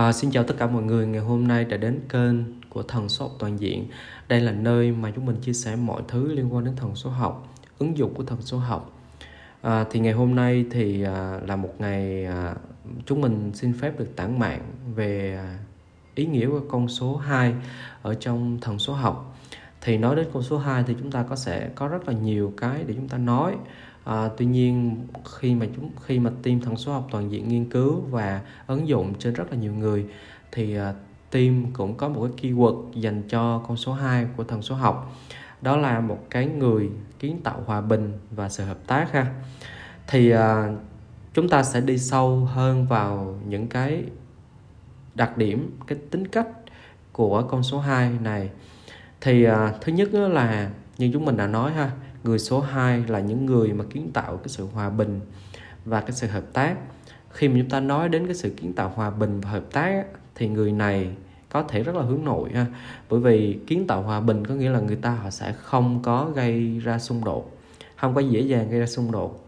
À, xin chào tất cả mọi người, ngày hôm nay đã đến kênh của Thần số học toàn diện. Đây là nơi mà chúng mình chia sẻ mọi thứ liên quan đến thần số học, ứng dụng của thần số học. À, thì ngày hôm nay thì à, là một ngày à, chúng mình xin phép được tản mạn về à, ý nghĩa của con số 2 ở trong thần số học. Thì nói đến con số 2 thì chúng ta có sẽ có rất là nhiều cái để chúng ta nói À, tuy nhiên khi mà chúng khi mà team thần số học toàn diện nghiên cứu và ứng dụng trên rất là nhiều người thì uh, team cũng có một cái keyword dành cho con số 2 của thần số học. Đó là một cái người kiến tạo hòa bình và sự hợp tác ha. Thì uh, chúng ta sẽ đi sâu hơn vào những cái đặc điểm cái tính cách của con số 2 này. Thì uh, thứ nhất là như chúng mình đã nói ha người số 2 là những người mà kiến tạo cái sự hòa bình và cái sự hợp tác. Khi mà chúng ta nói đến cái sự kiến tạo hòa bình và hợp tác thì người này có thể rất là hướng nội ha. Bởi vì kiến tạo hòa bình có nghĩa là người ta họ sẽ không có gây ra xung đột, không có dễ dàng gây ra xung đột.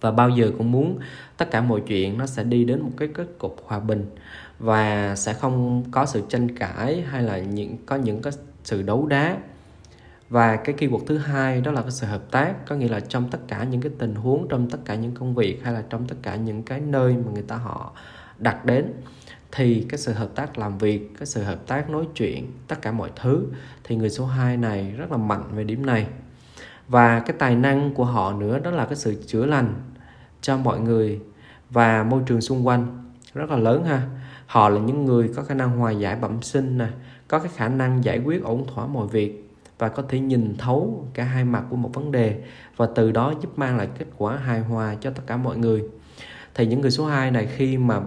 Và bao giờ cũng muốn tất cả mọi chuyện nó sẽ đi đến một cái kết cục hòa bình và sẽ không có sự tranh cãi hay là những, có những cái sự đấu đá và cái keyword thứ hai đó là cái sự hợp tác, có nghĩa là trong tất cả những cái tình huống, trong tất cả những công việc hay là trong tất cả những cái nơi mà người ta họ đặt đến, thì cái sự hợp tác làm việc, cái sự hợp tác nói chuyện, tất cả mọi thứ, thì người số 2 này rất là mạnh về điểm này. Và cái tài năng của họ nữa đó là cái sự chữa lành cho mọi người và môi trường xung quanh rất là lớn ha. Họ là những người có khả năng hòa giải bẩm sinh nè, có cái khả năng giải quyết ổn thỏa mọi việc và có thể nhìn thấu cả hai mặt của một vấn đề và từ đó giúp mang lại kết quả hài hòa cho tất cả mọi người. Thì những người số 2 này khi mà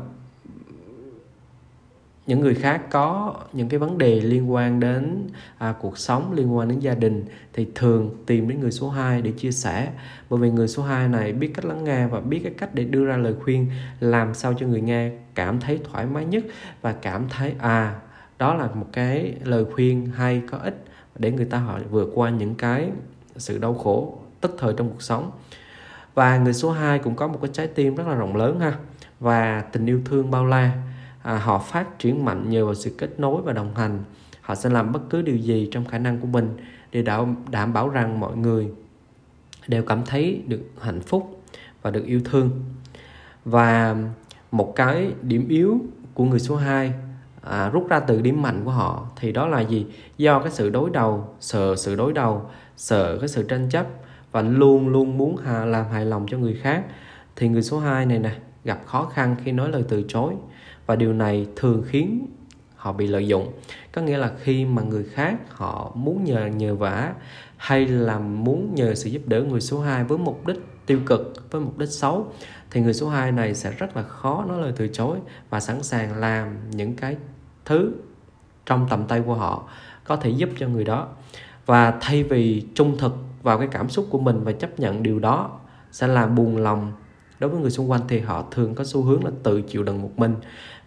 những người khác có những cái vấn đề liên quan đến à, cuộc sống liên quan đến gia đình thì thường tìm đến người số 2 để chia sẻ. Bởi vì người số 2 này biết cách lắng nghe và biết cái cách để đưa ra lời khuyên làm sao cho người nghe cảm thấy thoải mái nhất và cảm thấy à đó là một cái lời khuyên hay có ích để người ta họ vượt qua những cái sự đau khổ tức thời trong cuộc sống. Và người số 2 cũng có một cái trái tim rất là rộng lớn ha. Và tình yêu thương bao la. À, họ phát triển mạnh nhờ vào sự kết nối và đồng hành. Họ sẽ làm bất cứ điều gì trong khả năng của mình để đảm, đảm bảo rằng mọi người đều cảm thấy được hạnh phúc và được yêu thương. Và một cái điểm yếu của người số 2 à, rút ra từ điểm mạnh của họ thì đó là gì? Do cái sự đối đầu sợ sự đối đầu sợ cái sự tranh chấp và luôn luôn muốn hà, làm hài lòng cho người khác. Thì người số 2 này nè gặp khó khăn khi nói lời từ chối và điều này thường khiến họ bị lợi dụng. Có nghĩa là khi mà người khác họ muốn nhờ nhờ vả hay là muốn nhờ sự giúp đỡ người số 2 với mục đích tiêu cực với mục đích xấu, thì người số 2 này sẽ rất là khó nói lời từ chối và sẵn sàng làm những cái thứ trong tầm tay của họ có thể giúp cho người đó. Và thay vì trung thực vào cái cảm xúc của mình và chấp nhận điều đó, sẽ làm buồn lòng đối với người xung quanh, thì họ thường có xu hướng là tự chịu đựng một mình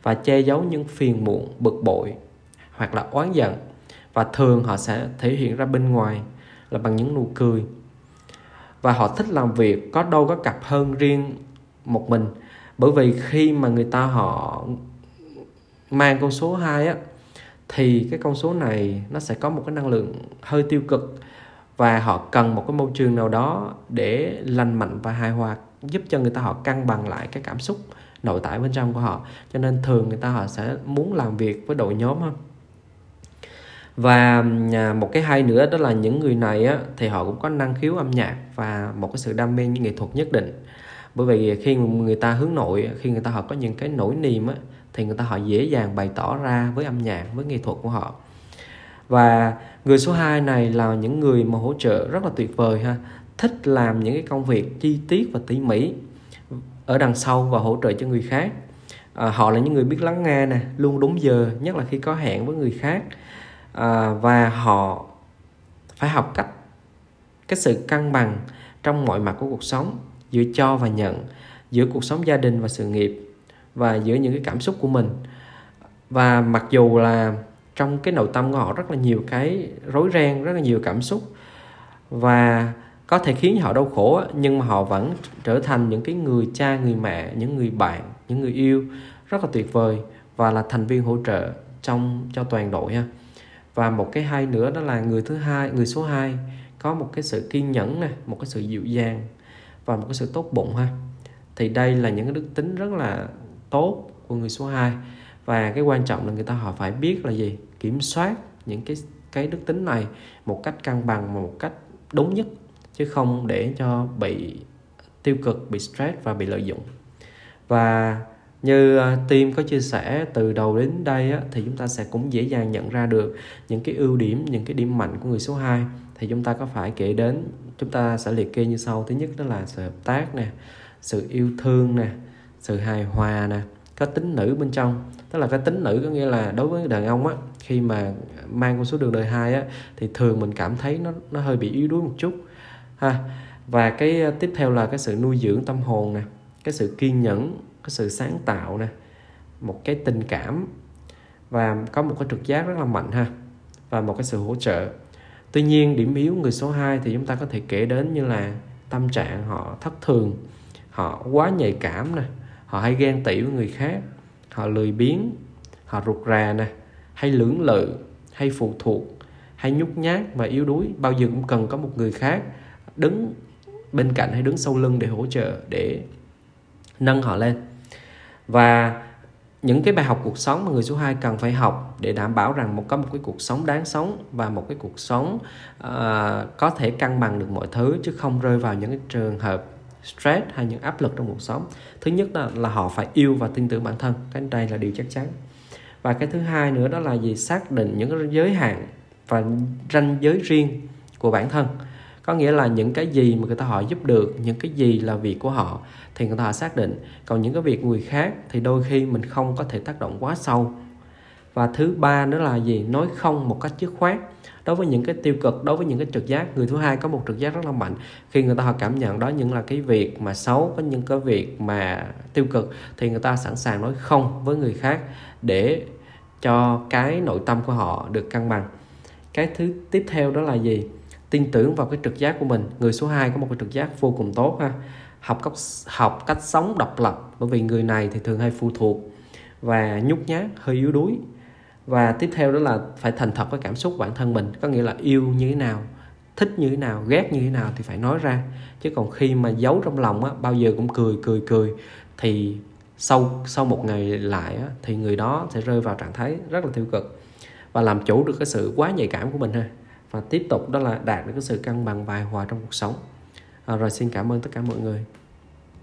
và che giấu những phiền muộn, bực bội hoặc là oán giận. Và thường họ sẽ thể hiện ra bên ngoài là bằng những nụ cười và họ thích làm việc có đâu có cặp hơn riêng một mình. Bởi vì khi mà người ta họ mang con số 2 á, thì cái con số này nó sẽ có một cái năng lượng hơi tiêu cực. Và họ cần một cái môi trường nào đó để lành mạnh và hài hòa, giúp cho người ta họ cân bằng lại cái cảm xúc nội tại bên trong của họ. Cho nên thường người ta họ sẽ muốn làm việc với đội nhóm hơn và à, một cái hay nữa đó là những người này á, thì họ cũng có năng khiếu âm nhạc và một cái sự đam mê nghệ thuật nhất định. Bởi vì khi người ta hướng nội khi người ta họ có những cái nỗi niềm á, thì người ta họ dễ dàng bày tỏ ra với âm nhạc với nghệ thuật của họ. Và người số 2 này là những người mà hỗ trợ rất là tuyệt vời ha. Thích làm những cái công việc chi tiết và tỉ mỉ ở đằng sau và hỗ trợ cho người khác. À, họ là những người biết lắng nghe nè luôn đúng giờ nhất là khi có hẹn với người khác à, và họ phải học cách cái sự cân bằng trong mọi mặt của cuộc sống giữa cho và nhận giữa cuộc sống gia đình và sự nghiệp và giữa những cái cảm xúc của mình. Và mặc dù là trong cái nội tâm của họ rất là nhiều cái rối ren rất là nhiều cảm xúc và có thể khiến họ đau khổ nhưng mà họ vẫn trở thành những cái người cha người mẹ những người bạn những người yêu rất là tuyệt vời và là thành viên hỗ trợ trong cho toàn đội ha và một cái hay nữa đó là người thứ hai, người số 2 có một cái sự kiên nhẫn nè, một cái sự dịu dàng và một cái sự tốt bụng ha. Thì đây là những cái đức tính rất là tốt của người số 2 và cái quan trọng là người ta họ phải biết là gì? Kiểm soát những cái cái đức tính này một cách cân bằng và một cách đúng nhất, chứ không để cho bị tiêu cực, bị stress và bị lợi dụng. Và như à, team có chia sẻ từ đầu đến đây á, thì chúng ta sẽ cũng dễ dàng nhận ra được những cái ưu điểm những cái điểm mạnh của người số 2 thì chúng ta có phải kể đến chúng ta sẽ liệt kê như sau. Thứ nhất đó là sự hợp tác nè sự yêu thương nè sự hài hòa nè có tính nữ bên trong. Tức là cái tính nữ có nghĩa là đối với đàn ông á khi mà mang con số đường đời hai á thì thường mình cảm thấy nó nó hơi bị yếu đuối một chút ha. Và cái à, tiếp theo là cái sự nuôi dưỡng tâm hồn nè cái sự kiên nhẫn cái sự sáng tạo nè, một cái tình cảm và có một cái trực giác rất là mạnh ha, và một cái sự hỗ trợ. Tuy nhiên, điểm yếu người số 2 thì chúng ta có thể kể đến như là tâm trạng họ thất thường, họ quá nhạy cảm nè, họ hay ghen tị với người khác, họ lười biếng, họ rụt rà nè, hay lưỡng lự, hay phụ thuộc, hay nhút nhát và yếu đuối. Bao giờ cũng cần có một người khác đứng bên cạnh hay đứng sau lưng để hỗ trợ, để nâng họ lên và những cái bài học cuộc sống mà người số 2 cần phải học để đảm bảo rằng một có một cái cuộc sống đáng sống và một cái cuộc sống uh, có thể cân bằng được mọi thứ chứ không rơi vào những cái trường hợp stress hay những áp lực trong cuộc sống. Thứ nhất là, là họ phải yêu và tin tưởng bản thân cái đây là điều chắc chắn. Và cái thứ hai nữa đó là gì? Xác định những cái giới hạn và ranh giới riêng của bản thân có nghĩa là những cái gì mà người ta họ giúp được, những cái gì là việc của họ thì người ta họ xác định. Còn những cái việc người khác thì đôi khi mình không có thể tác động quá sâu. Và thứ ba nữa là gì? Nói không một cách dứt khoát. Đối với những cái tiêu cực, đối với những cái trực giác, người thứ hai có một trực giác rất là mạnh. Khi người ta họ cảm nhận đó những là cái việc mà xấu, có những cái việc mà tiêu cực thì người ta sẵn sàng nói không với người khác để cho cái nội tâm của họ được cân bằng. Cái thứ tiếp theo đó là gì? Tin tưởng vào cái trực giác của mình. Người số 2 có một cái trực giác vô cùng tốt ha. Học cách học cách sống độc lập bởi vì người này thì thường hay phụ thuộc và nhút nhát hơi yếu đuối. Và tiếp theo đó là phải thành thật với cảm xúc bản thân mình có nghĩa là yêu như thế nào thích như thế nào ghét như thế nào thì phải nói ra. Chứ còn khi mà giấu trong lòng á bao giờ cũng cười cười cười thì sau sau một ngày lại á, thì người đó sẽ rơi vào trạng thái rất là tiêu cực và làm chủ được cái sự quá nhạy cảm của mình ha và tiếp tục đó là đạt được cái sự cân bằng và hài hòa trong cuộc sống. À, rồi xin cảm ơn tất cả mọi người.